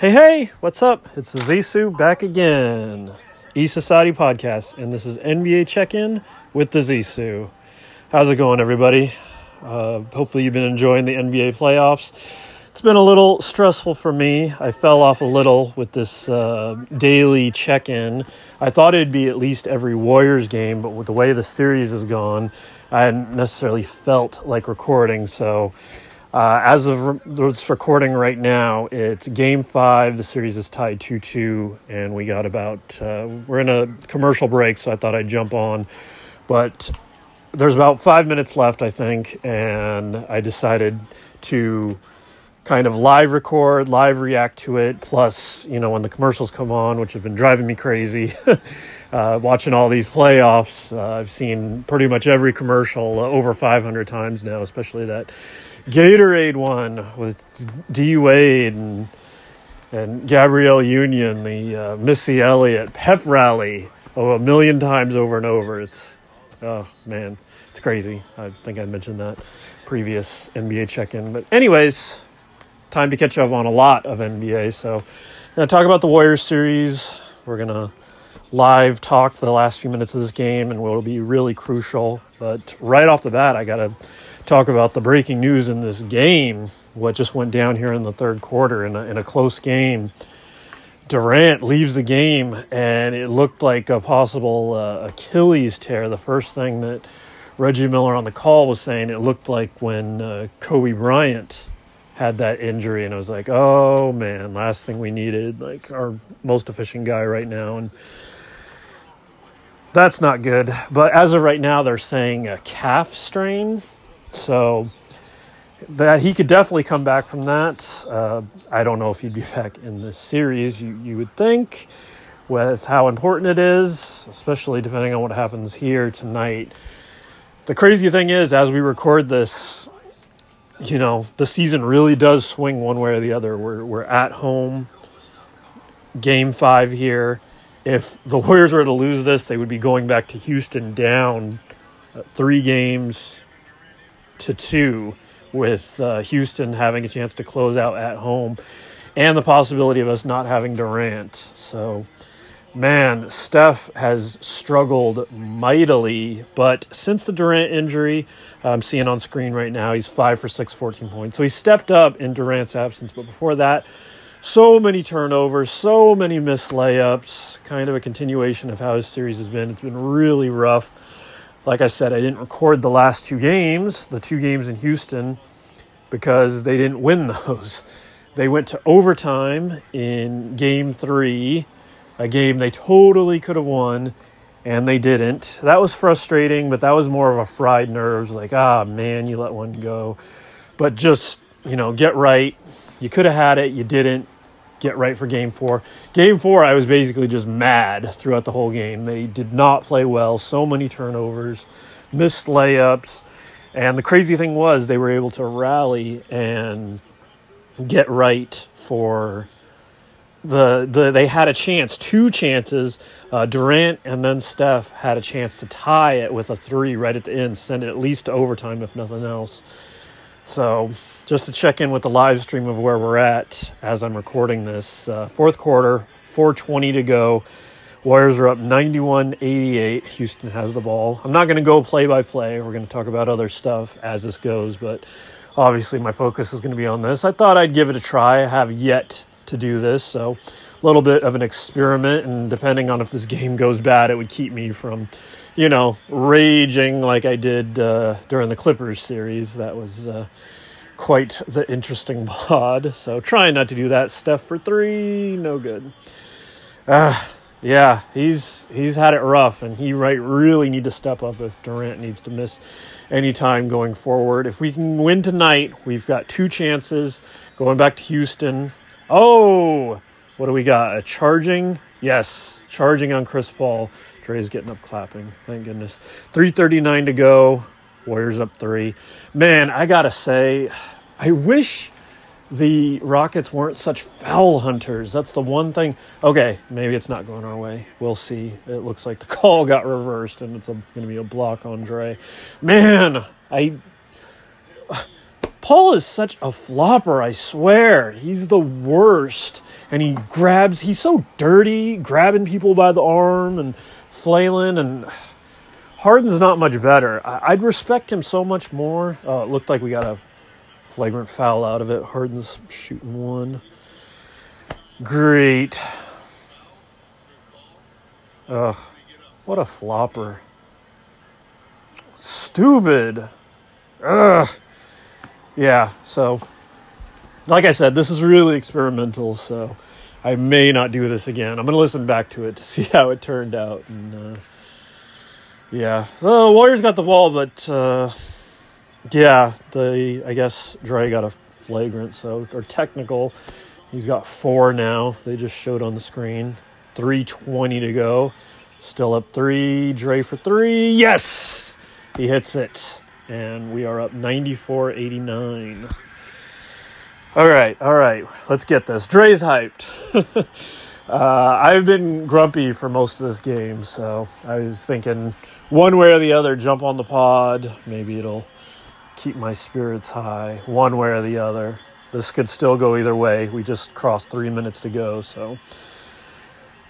Hey, hey, what's up? It's Zisu back again. E Society Podcast, and this is NBA Check In with the Zisu. How's it going, everybody? Uh, hopefully, you've been enjoying the NBA playoffs. It's been a little stressful for me. I fell off a little with this uh, daily check in. I thought it'd be at least every Warriors game, but with the way the series has gone, I hadn't necessarily felt like recording. So, uh, as of this recording right now, it's game five. The series is tied 2 2, and we got about, uh, we're in a commercial break, so I thought I'd jump on. But there's about five minutes left, I think, and I decided to kind of live record, live react to it. Plus, you know, when the commercials come on, which have been driving me crazy, uh, watching all these playoffs, uh, I've seen pretty much every commercial uh, over 500 times now, especially that Gatorade one with D Wade and and Gabrielle Union, the uh, Missy Elliott pep rally, oh, a million times over and over. It's oh man, it's crazy. I think I mentioned that previous NBA check-in, but anyways, time to catch up on a lot of NBA. So, I'm gonna talk about the Warriors series. We're gonna live talk the last few minutes of this game, and will be really crucial. But right off the bat, I gotta talk about the breaking news in this game. What just went down here in the third quarter in a, in a close game. Durant leaves the game, and it looked like a possible uh, Achilles tear. The first thing that Reggie Miller on the call was saying, it looked like when uh, Kobe Bryant had that injury, and I was like, oh man, last thing we needed, like our most efficient guy right now, and that's not good. But as of right now, they're saying a calf strain, so that he could definitely come back from that. Uh, I don't know if he'd be back in this series. You you would think, with how important it is, especially depending on what happens here tonight. The crazy thing is, as we record this, you know, the season really does swing one way or the other. We're we're at home, game five here. If the Warriors were to lose this, they would be going back to Houston down uh, three games to two with uh, Houston having a chance to close out at home and the possibility of us not having Durant. So, man, Steph has struggled mightily, but since the Durant injury, I'm seeing on screen right now, he's 5 for 6, 14 points. So he stepped up in Durant's absence, but before that, so many turnovers, so many missed layups, kind of a continuation of how his series has been. It's been really rough. Like I said, I didn't record the last two games, the two games in Houston, because they didn't win those. They went to overtime in game three, a game they totally could have won, and they didn't. That was frustrating, but that was more of a fried nerves like, ah, man, you let one go. But just, you know, get right. You could have had it, you didn't get right for game four. Game four, I was basically just mad throughout the whole game. They did not play well, so many turnovers, missed layups. And the crazy thing was, they were able to rally and get right for the, the they had a chance, two chances. Uh, Durant and then Steph had a chance to tie it with a three right at the end, send it at least to overtime, if nothing else. So, just to check in with the live stream of where we're at as I'm recording this, uh, fourth quarter, 4:20 to go. Warriors are up 91-88. Houston has the ball. I'm not going to go play by play. We're going to talk about other stuff as this goes, but obviously my focus is going to be on this. I thought I'd give it a try. I have yet to do this, so a little bit of an experiment, and depending on if this game goes bad, it would keep me from you know, raging like I did uh, during the Clippers series. That was uh, quite the interesting pod. So trying not to do that. Steph for three, no good. Uh, yeah, he's he's had it rough, and he right really need to step up if Durant needs to miss any time going forward. If we can win tonight, we've got two chances going back to Houston. Oh, what do we got? A charging? Yes, charging on Chris Paul. Dre's getting up clapping. Thank goodness. 339 to go. Warriors up three. Man, I gotta say, I wish the Rockets weren't such foul hunters. That's the one thing. Okay, maybe it's not going our way. We'll see. It looks like the call got reversed and it's going to be a block on Dre. Man, I. Paul is such a flopper, I swear. He's the worst. And he grabs. He's so dirty, grabbing people by the arm and flailing. And Harden's not much better. I, would respect him so much more. Uh, it looked like we got a flagrant foul out of it. Harden's shooting one. Great. Ugh, what a flopper. Stupid. Ugh. Yeah, so like I said, this is really experimental, so I may not do this again. I'm going to listen back to it to see how it turned out. And uh, yeah, the Warriors got the ball, but uh, yeah, the I guess Dre got a flagrant, so or technical. He's got four now. They just showed on the screen. 320 to go. Still up three. Dre for three. Yes! He hits it. And we are up 94 89. All right, all right. Let's get this. Dre's hyped. uh, I've been grumpy for most of this game, so I was thinking one way or the other, jump on the pod. Maybe it'll keep my spirits high, one way or the other. This could still go either way. We just crossed three minutes to go, so.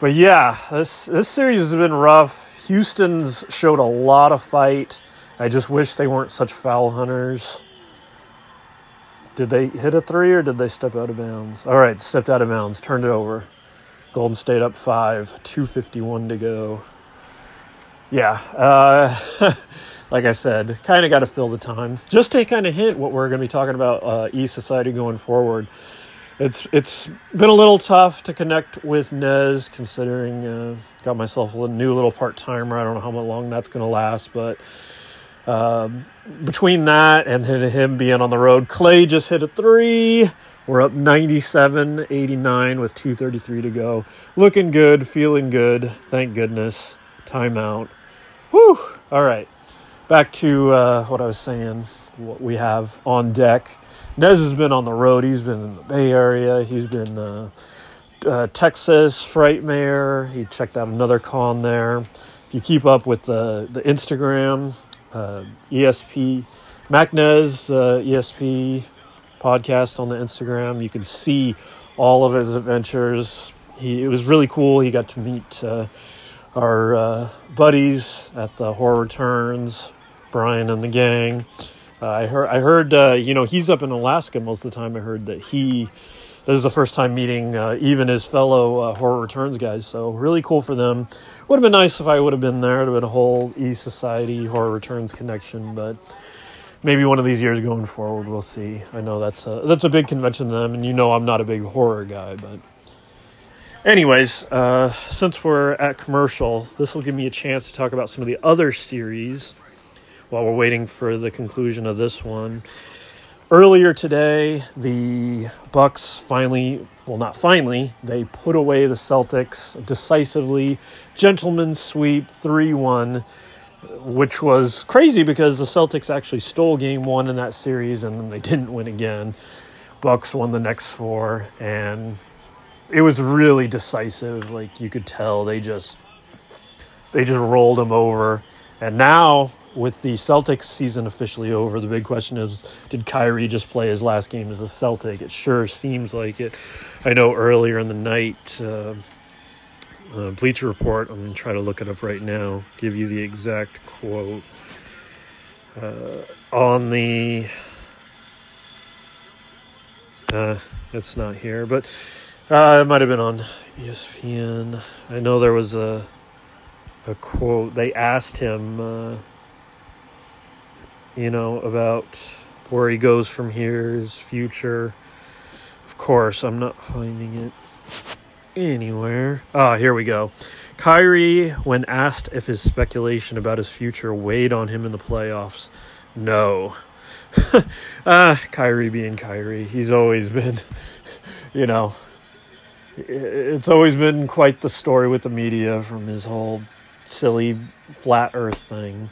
But yeah, this this series has been rough. Houston's showed a lot of fight. I just wish they weren't such foul hunters. Did they hit a three or did they step out of bounds? All right, stepped out of bounds, turned it over. Golden State up five, 251 to go. Yeah, uh, like I said, kind of got to fill the time. Just to kind of hint what we're going to be talking about uh, E Society going forward. It's it's been a little tough to connect with Nez, considering uh, got myself a new little part timer. I don't know how long that's going to last, but um, between that and him being on the road, Clay just hit a three. We're up 97 89 with 2.33 to go. Looking good, feeling good. Thank goodness. Timeout. Whew. All right. Back to uh, what I was saying, what we have on deck. Nez has been on the road. He's been in the Bay Area. He's been uh, uh, Texas Frightmare. He checked out another con there. If you keep up with the, the Instagram, uh, ESP, MacNez uh, ESP podcast on the Instagram. You can see all of his adventures. He, it was really cool. He got to meet uh, our uh, buddies at the Horror Returns, Brian and the gang. Uh, I heard, I heard, uh, you know, he's up in Alaska most of the time. I heard that he, this is the first time meeting uh, even his fellow uh, Horror Returns guys. So really cool for them. Would have been nice if I would have been there. It would have been a whole E Society Horror Returns connection, but maybe one of these years going forward, we'll see. I know that's a, that's a big convention to them, and you know I'm not a big horror guy, but. Anyways, uh, since we're at commercial, this will give me a chance to talk about some of the other series while we're waiting for the conclusion of this one. Earlier today, the Bucks finally, well not finally, they put away the Celtics decisively. Gentleman's sweep 3-1 which was crazy because the Celtics actually stole game 1 in that series and then they didn't win again. Bucks won the next four and it was really decisive. Like you could tell they just they just rolled them over. And now with the Celtics season officially over, the big question is did Kyrie just play his last game as a Celtic? It sure seems like it. I know earlier in the night, uh, uh, Bleacher Report, I'm going to try to look it up right now, give you the exact quote. Uh, on the. Uh, it's not here, but uh, it might have been on ESPN. I know there was a a quote. They asked him, uh, you know, about where he goes from here, his future. Of course, I'm not finding it anywhere. Ah, here we go. Kyrie, when asked if his speculation about his future weighed on him in the playoffs, no. ah, Kyrie being Kyrie, he's always been, you know, it's always been quite the story with the media from his whole silly flat earth thing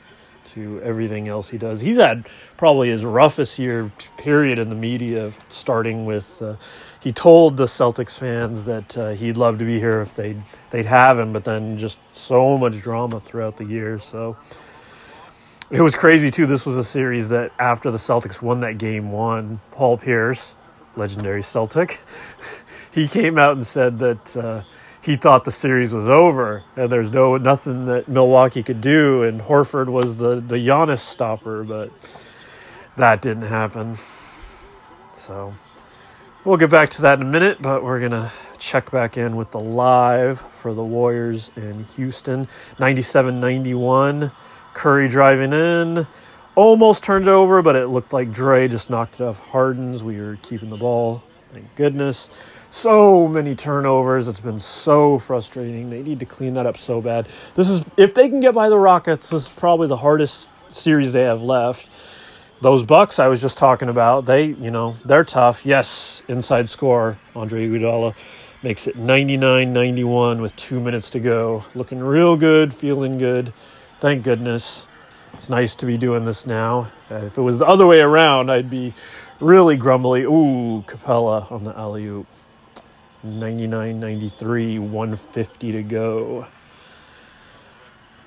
to everything else he does. He's had probably his roughest year period in the media, starting with uh, he told the Celtics fans that uh, he'd love to be here if they'd they'd have him, but then just so much drama throughout the year. So it was crazy too. This was a series that after the Celtics won that game one, Paul Pierce, legendary Celtic he came out and said that uh, he thought the series was over and there's no nothing that Milwaukee could do, and Horford was the the Giannis stopper, but that didn't happen. So we'll get back to that in a minute, but we're gonna check back in with the live for the Warriors in Houston, 97-91. Curry driving in almost turned over, but it looked like Dre just knocked it off Harden's. We were keeping the ball, thank goodness. So many turnovers. It's been so frustrating. They need to clean that up so bad. This is if they can get by the Rockets, this is probably the hardest series they have left. Those Bucks I was just talking about, they, you know, they're tough. Yes, inside score. Andre Iguodala makes it 99-91 with 2 minutes to go. Looking real good, feeling good. Thank goodness. It's nice to be doing this now. Uh, if it was the other way around, I'd be really grumbly. Ooh, Capela on the alley oop. 99 93, 150 to go.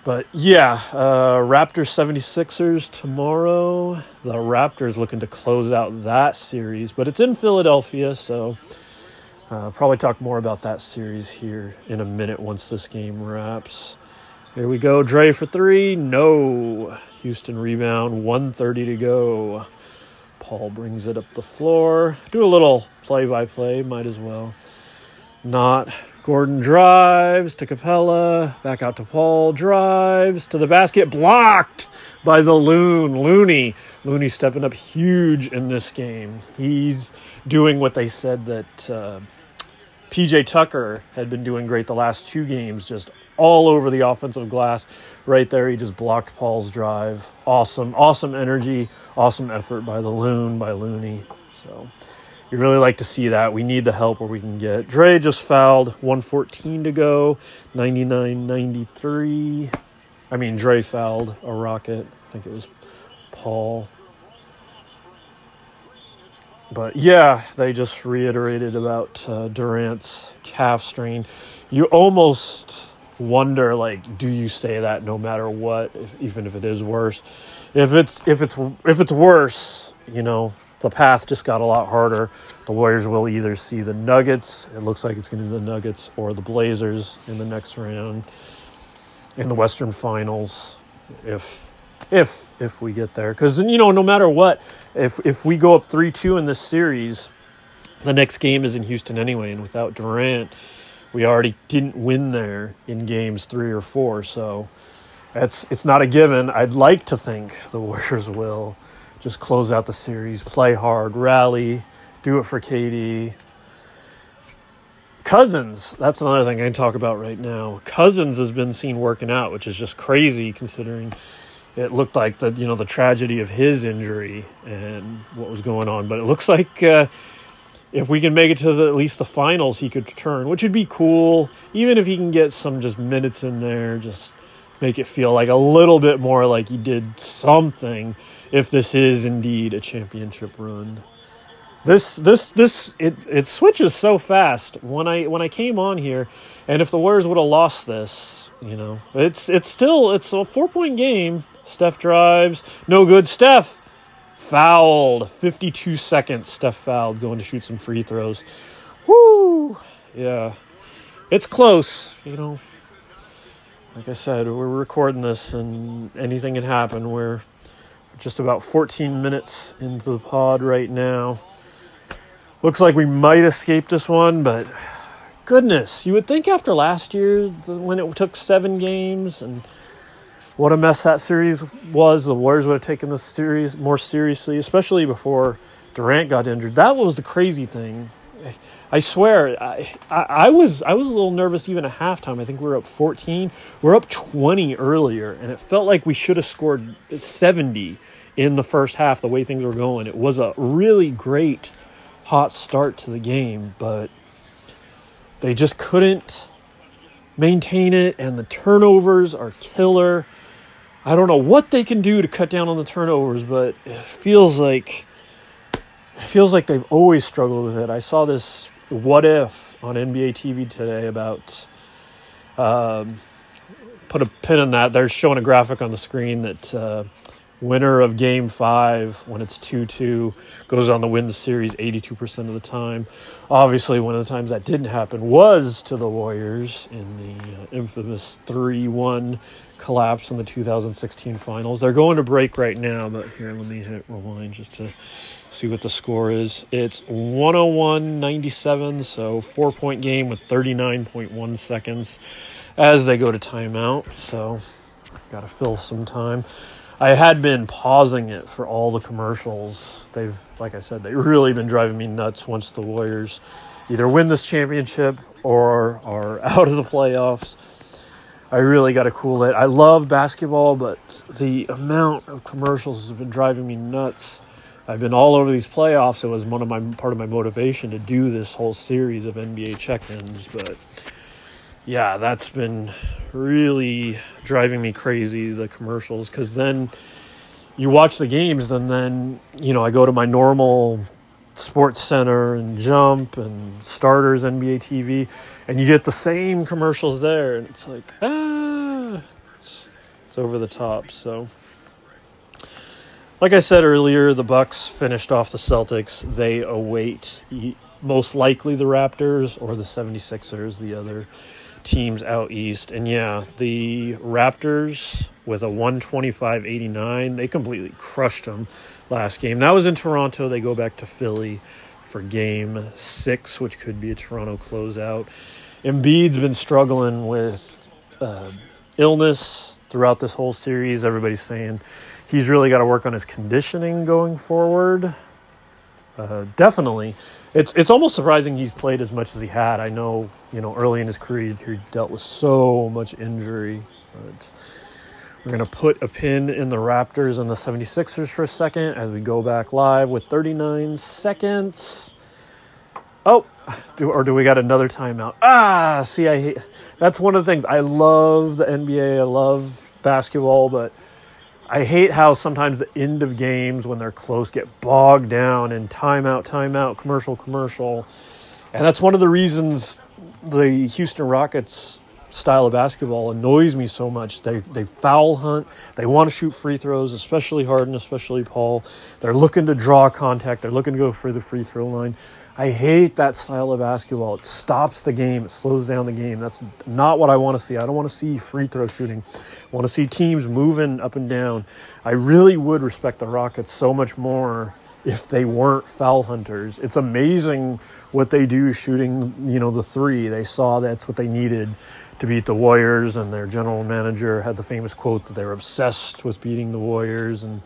But yeah, uh, Raptors 76ers tomorrow. The Raptors looking to close out that series, but it's in Philadelphia, so uh, probably talk more about that series here in a minute once this game wraps. Here we go. Dre for three. No. Houston rebound. 130 to go. Paul brings it up the floor. Do a little play by play. Might as well. Not. Gordon drives to Capela, Back out to Paul. Drives to the basket. Blocked by the Loon. Looney. Looney stepping up huge in this game. He's doing what they said that uh, PJ Tucker had been doing great the last two games, just all over the offensive glass. Right there, he just blocked Paul's drive. Awesome, awesome energy, awesome effort by the Loon, by Looney. So you really like to see that. We need the help where we can get. Dre just fouled, 114 to go, 99 93. I mean, Dre fouled a rocket. I think it was Paul. But yeah, they just reiterated about uh, Durant's calf strain. You almost wonder like do you say that no matter what if, even if it is worse if it's if it's if it's worse you know the path just got a lot harder. The warriors will either see the nuggets it looks like it's going to be the nuggets or the blazers in the next round in the western finals if if if we get there. Because you know no matter what if if we go up 3-2 in this series the next game is in houston anyway and without durant we already didn't win there in games three or four, so it's it's not a given. I'd like to think the Warriors will just close out the series, play hard, rally, do it for KD. Cousins, that's another thing I can talk about right now. Cousins has been seen working out, which is just crazy considering it looked like the you know the tragedy of his injury and what was going on. But it looks like uh, if we can make it to the, at least the finals, he could turn, which would be cool. Even if he can get some just minutes in there, just make it feel like a little bit more like he did something. If this is indeed a championship run, this this this it it switches so fast. When I when I came on here, and if the Warriors would have lost this, you know, it's it's still it's a four point game. Steph drives, no good. Steph fouled. 52 seconds, Steph fouled, going to shoot some free throws. Woo! Yeah. It's close, you know. Like I said, we're recording this and anything can happen. We're just about 14 minutes into the pod right now. Looks like we might escape this one, but goodness, you would think after last year when it took seven games and what a mess that series was. The Warriors would have taken this series more seriously, especially before Durant got injured. That was the crazy thing. I swear, I, I, I, was I was a little nervous even at halftime. I think we were up 14. We are up 20 earlier, and it felt like we should have scored 70 in the first half. The way things were going, it was a really great hot start to the game, but they just couldn't maintain it, and the turnovers are killer. I don't know what they can do to cut down on the turnovers, but it feels like it feels like they've always struggled with it. I saw this what if on NBA TV today about um, put a pin in that. They're showing a graphic on the screen that uh, winner of game five when it's 2 2 goes on to win the series 82% of the time. Obviously, one of the times that didn't happen was to the Warriors in the uh, infamous 3 1 collapse in the 2016 finals. They're going to break right now, but here, let me hit rewind just to see what the score is. It's 101 97, so four point game with 39.1 seconds as they go to timeout. So, got to fill some time. I had been pausing it for all the commercials. They've, like I said, they've really been driving me nuts once the Warriors either win this championship or are out of the playoffs. I really got to cool it. I love basketball, but the amount of commercials has been driving me nuts. I've been all over these playoffs. It was one of my part of my motivation to do this whole series of NBA check-ins, but yeah, that's been really driving me crazy the commercials because then you watch the games and then you know I go to my normal Sports Center and Jump and Starters NBA TV and you get the same commercials there and it's like ah it's, it's over the top so. Like I said earlier the Bucks finished off the Celtics. They await most likely the Raptors or the 76ers the other teams out east. And yeah, the Raptors with a 125-89, they completely crushed them last game. That was in Toronto. They go back to Philly for game 6, which could be a Toronto closeout. Embiid's been struggling with uh, illness throughout this whole series. Everybody's saying he's really got to work on his conditioning going forward. Uh, definitely it's it's almost surprising he's played as much as he had. I know, you know, early in his career he dealt with so much injury. But we're going to put a pin in the Raptors and the 76ers for a second as we go back live with 39 seconds. Oh, do, or do we got another timeout? Ah, see, I hate. That's one of the things I love the NBA. I love basketball, but I hate how sometimes the end of games when they're close get bogged down in timeout, timeout, commercial, commercial. And that's one of the reasons the Houston Rockets style of basketball annoys me so much. They they foul hunt. They want to shoot free throws, especially Harden, especially Paul. They're looking to draw contact. They're looking to go for the free throw line. I hate that style of basketball. It stops the game, it slows down the game. That's not what I want to see. I don't want to see free throw shooting. I want to see teams moving up and down. I really would respect the Rockets so much more if they weren't foul hunters. It's amazing what they do shooting, you know, the three. They saw that's what they needed to beat the Warriors, and their general manager had the famous quote that they're obsessed with beating the Warriors. And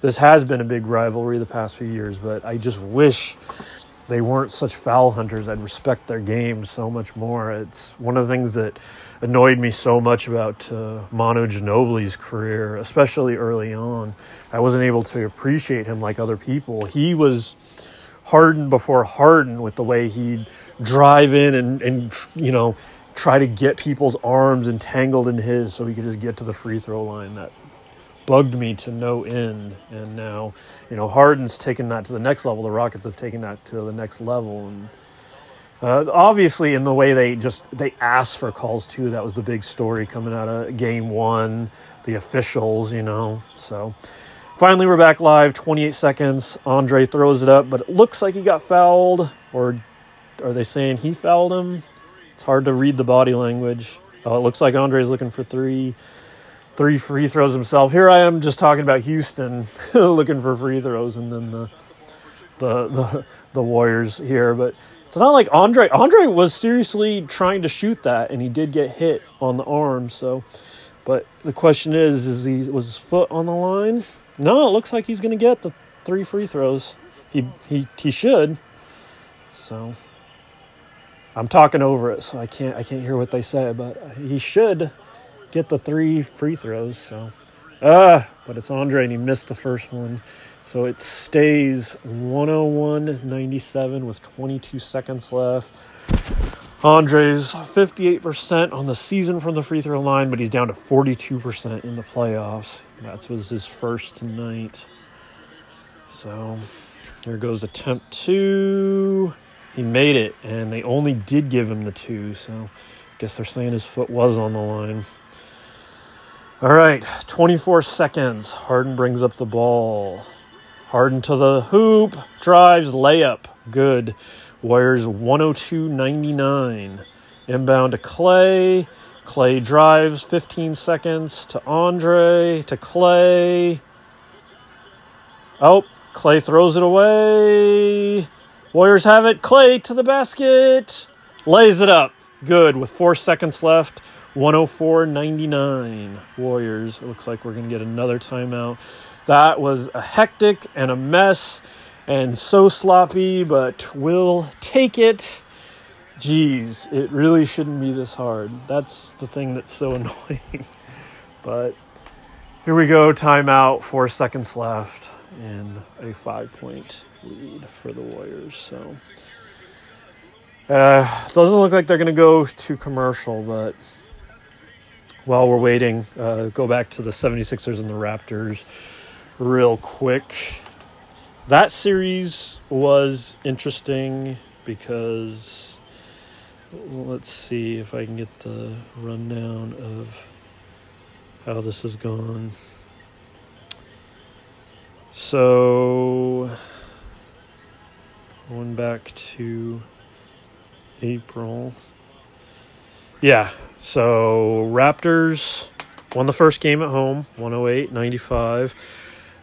this has been a big rivalry the past few years, but I just wish they weren't such foul hunters, I'd respect their game so much more. It's one of the things that annoyed me so much about uh, Manu Ginobili's career, especially early on. I wasn't able to appreciate him like other people. He was Harden before Harden with the way he'd drive in and, and you know try to get people's arms entangled in his so he could just get to the free throw line. That bugged me to no end. And now, you know, Harden's taken that to the next level. The Rockets have taken that to the next level. And uh, obviously, in the way they just they asked for calls too. That was the big story coming out of Game One. The officials, you know. So finally, we're back live. 28 seconds. Andre throws it up, but it looks like he got fouled. Or are they saying he fouled him? It's hard to read the body language. Oh, it looks like Andre's looking for three three free throws himself. Here I am just talking about Houston looking for free throws, and then the the the, the Warriors here. But it's not like Andre. Andre was seriously trying to shoot that, and he did get hit on the arm. So, but the question is, is he was his foot on the line? No, it looks like he's going to get the three free throws. He he he should. So. I'm talking over it, so I can't I can't hear what they say, but he should get the three free throws. So, ah, but it's Andre and he missed the first one. So it stays 101.97 with 22 seconds left. Andre's 58% on the season from the free throw line, but he's down to 42% in the playoffs. That was his first tonight. So there goes attempt two. He made it, and they only did give him the two. So I guess they're saying his foot was on the line. All right, 24 seconds. Harden brings up the ball. Harden to the hoop, drives, layup. Good. Warriors 102.99. Inbound to Clay. Clay drives 15 seconds to Andre, to Clay. Oh, Clay throws it away. Warriors have it. Clay to the basket. Lays it up. Good with four seconds left. 104.99 Warriors. It looks like we're going to get another timeout. That was a hectic and a mess and so sloppy, but we'll take it. Jeez, it really shouldn't be this hard. That's the thing that's so annoying. but here we go, timeout, four seconds left, and a five point lead for the Warriors. So, uh, doesn't look like they're going to go to commercial, but while we're waiting, uh, go back to the 76ers and the Raptors real quick. That series was interesting because let's see if I can get the rundown of how this has gone. So, going back to April. Yeah, so Raptors won the first game at home, 108 95.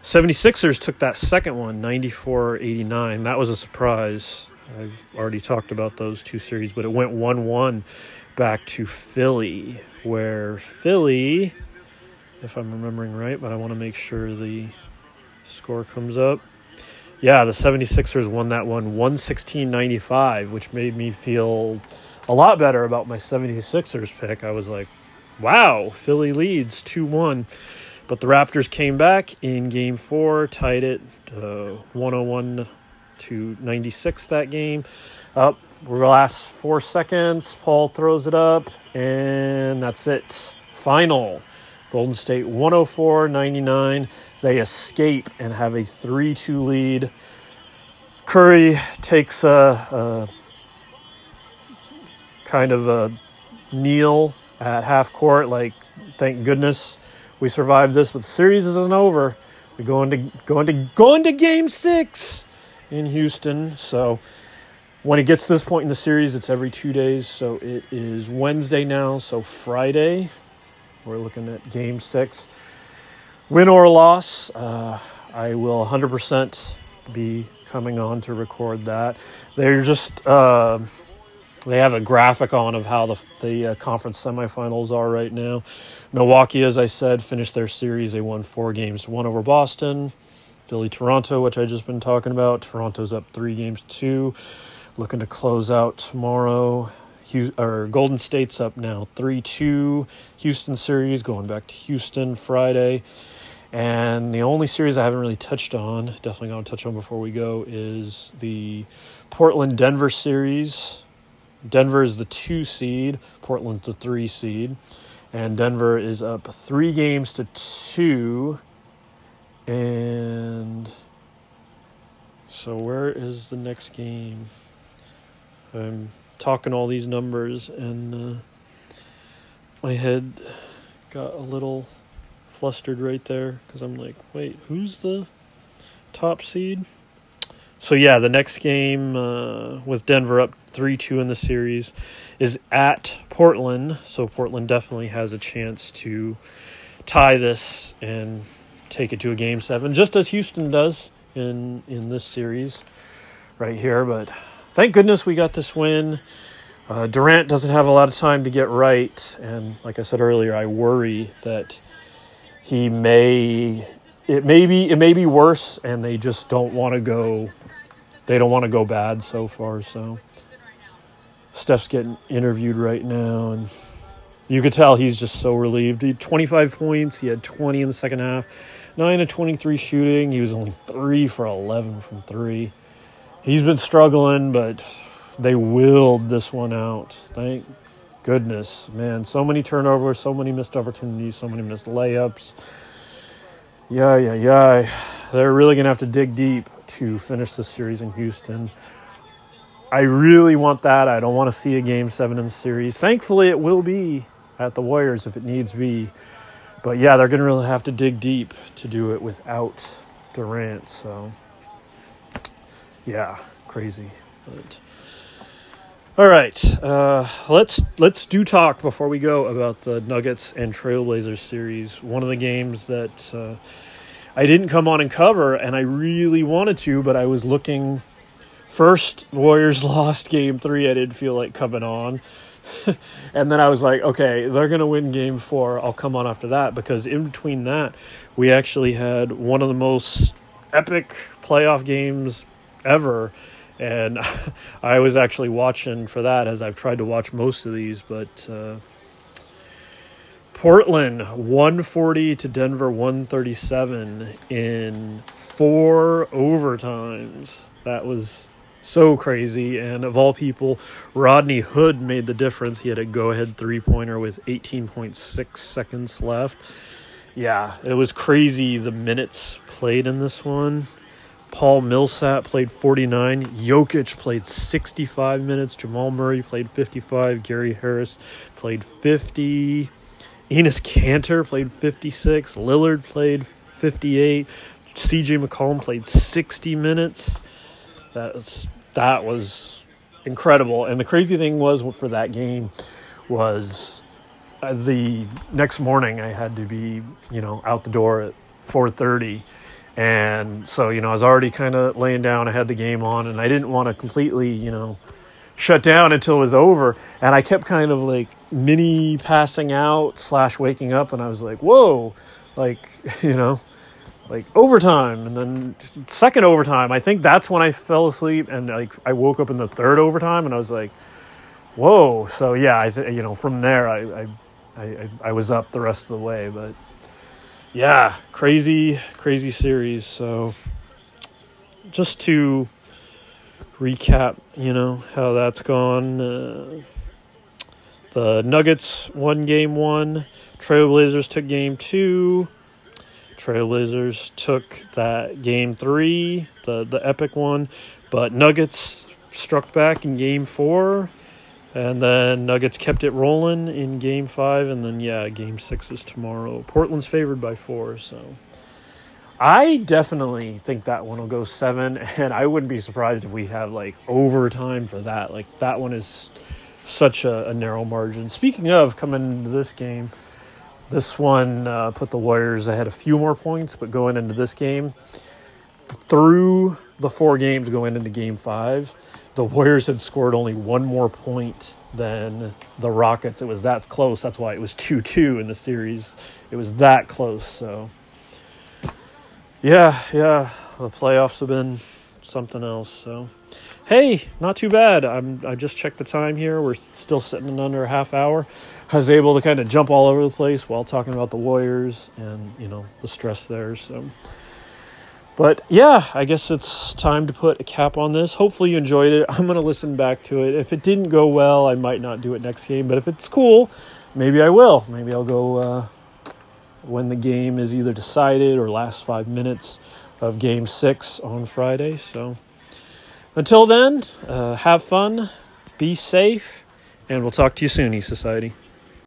76ers took that second one, 94 89. That was a surprise. I've already talked about those two series, but it went 1 1 back to Philly, where Philly, if I'm remembering right, but I want to make sure the score comes up. Yeah, the 76ers won that one 116 95, which made me feel a lot better about my 76ers pick. I was like, wow, Philly leads 2 1. But the Raptors came back in game four, tied it uh, 101 to 96 that game. Up, last four seconds, Paul throws it up, and that's it. Final. Golden State 104 99. They escape and have a 3 2 lead. Curry takes a, a kind of a kneel at half court, like, thank goodness we survived this, but the series isn't over. We're going to going to going to game six in Houston. So when it gets to this point in the series, it's every two days. So it is Wednesday now. So Friday, we're looking at game six. Win or loss, uh, I will 100% be coming on to record that. They're just. Uh, they have a graphic on of how the the uh, conference semifinals are right now. Milwaukee, as I said, finished their series. They won four games, one over Boston. Philly, Toronto, which I just been talking about. Toronto's up three games two, looking to close out tomorrow. or Golden State's up now three two. Houston series going back to Houston Friday. And the only series I haven't really touched on, definitely going to touch on before we go, is the Portland Denver series. Denver is the two seed, Portland's the three seed, and Denver is up three games to two. And so, where is the next game? I'm talking all these numbers, and uh, my head got a little flustered right there because I'm like, wait, who's the top seed? So yeah, the next game uh, with Denver up three two in the series is at Portland. So Portland definitely has a chance to tie this and take it to a game seven, just as Houston does in in this series right here. But thank goodness we got this win. Uh, Durant doesn't have a lot of time to get right, and like I said earlier, I worry that he may it may be it may be worse, and they just don't want to go they don't want to go bad so far. So Steph's getting interviewed right now, and you could tell he's just so relieved. He had 25 points. He had 20 in the second half, nine of 23 shooting. He was only three for 11 from three. He's been struggling, but they willed this one out. Thank goodness, man. So many turnovers, so many missed opportunities, so many missed layups. Yeah, yeah, yeah. They're really going to have to dig deep to finish the series in Houston. I really want that. I don't want to see a game seven in the series. Thankfully, it will be at the Warriors if it needs be. but yeah, they're going to really have to dig deep to do it without Durant. So yeah, crazy. But, all right, uh, let's let's do talk before we go about the Nuggets and Trailblazers series. One of the games that uh, I didn't come on and cover, and I really wanted to, but I was looking. First, Warriors lost game three. I didn't feel like coming on. and then I was like, okay, they're to win game four. I'll come on after that because in between that, we actually had one of the most epic playoff games ever. And I was actually watching for that as I've tried to watch most of these, but. Uh, Portland 140 to Denver 137 in four overtimes. That was so crazy. And of all people, Rodney Hood made the difference. He had a go ahead three pointer with 18.6 seconds left. Yeah, it was crazy the minutes played in this one. Paul Millsap played 49. Jokic played 65 minutes. Jamal Murray played 55. Gary Harris played 50. Enes Kanter played 56. Lillard played 58. CJ McCollum played 60 minutes. That was, that was incredible. And the crazy thing was for that game was uh, the next morning I had to be, you know, out the door at 4:30. And so, you know, I was already kind of laying down. I had the game on and I didn't want to completely, you know, shut down until it was over. And I kept kind of like mini passing out slash waking up, and I was like, whoa, like you know, like overtime, and then second overtime. I think that's when I fell asleep, and like I woke up in the third overtime, and I was like, whoa. So yeah, I th- you know from there I, I I I was up the rest of the way, but yeah, crazy crazy series. So just to recap, you know, how that's gone. Uh, the Nuggets won game one, Trailblazers took game two. Trailblazers took that game three, the, the epic one, but Nuggets struck back in game four. And then Nuggets kept it rolling in game five. And then, yeah, game six is tomorrow. Portland's favored by four, so. I definitely think that one will go seven, and I wouldn't be surprised if we have like overtime for that. Like that one is such a, a narrow margin. Speaking of coming into this game, this one uh, put the Warriors ahead a few more points, but going into this game, through the four games going into Game Five, the Warriors had scored only one more point than the Rockets. It was that close. That's why it was two two in the series. It was that close. So yeah, yeah, the playoffs have been something else. So, hey, not too bad. I'm I just checked the time here. We're still sitting in under a half hour. I was able to kind of jump all over the place while talking about the Warriors and you know the stress there. So, but yeah, I guess it's time to put a cap on this. Hopefully you enjoyed it. I'm gonna listen back to it. If it didn't go well, I might not do it next game. But if it's cool, maybe I will. Maybe I'll go. Uh, when the game is either decided or last five minutes of game six on Friday. So until then, uh, have fun, be safe, and we'll talk to you soon, E Society.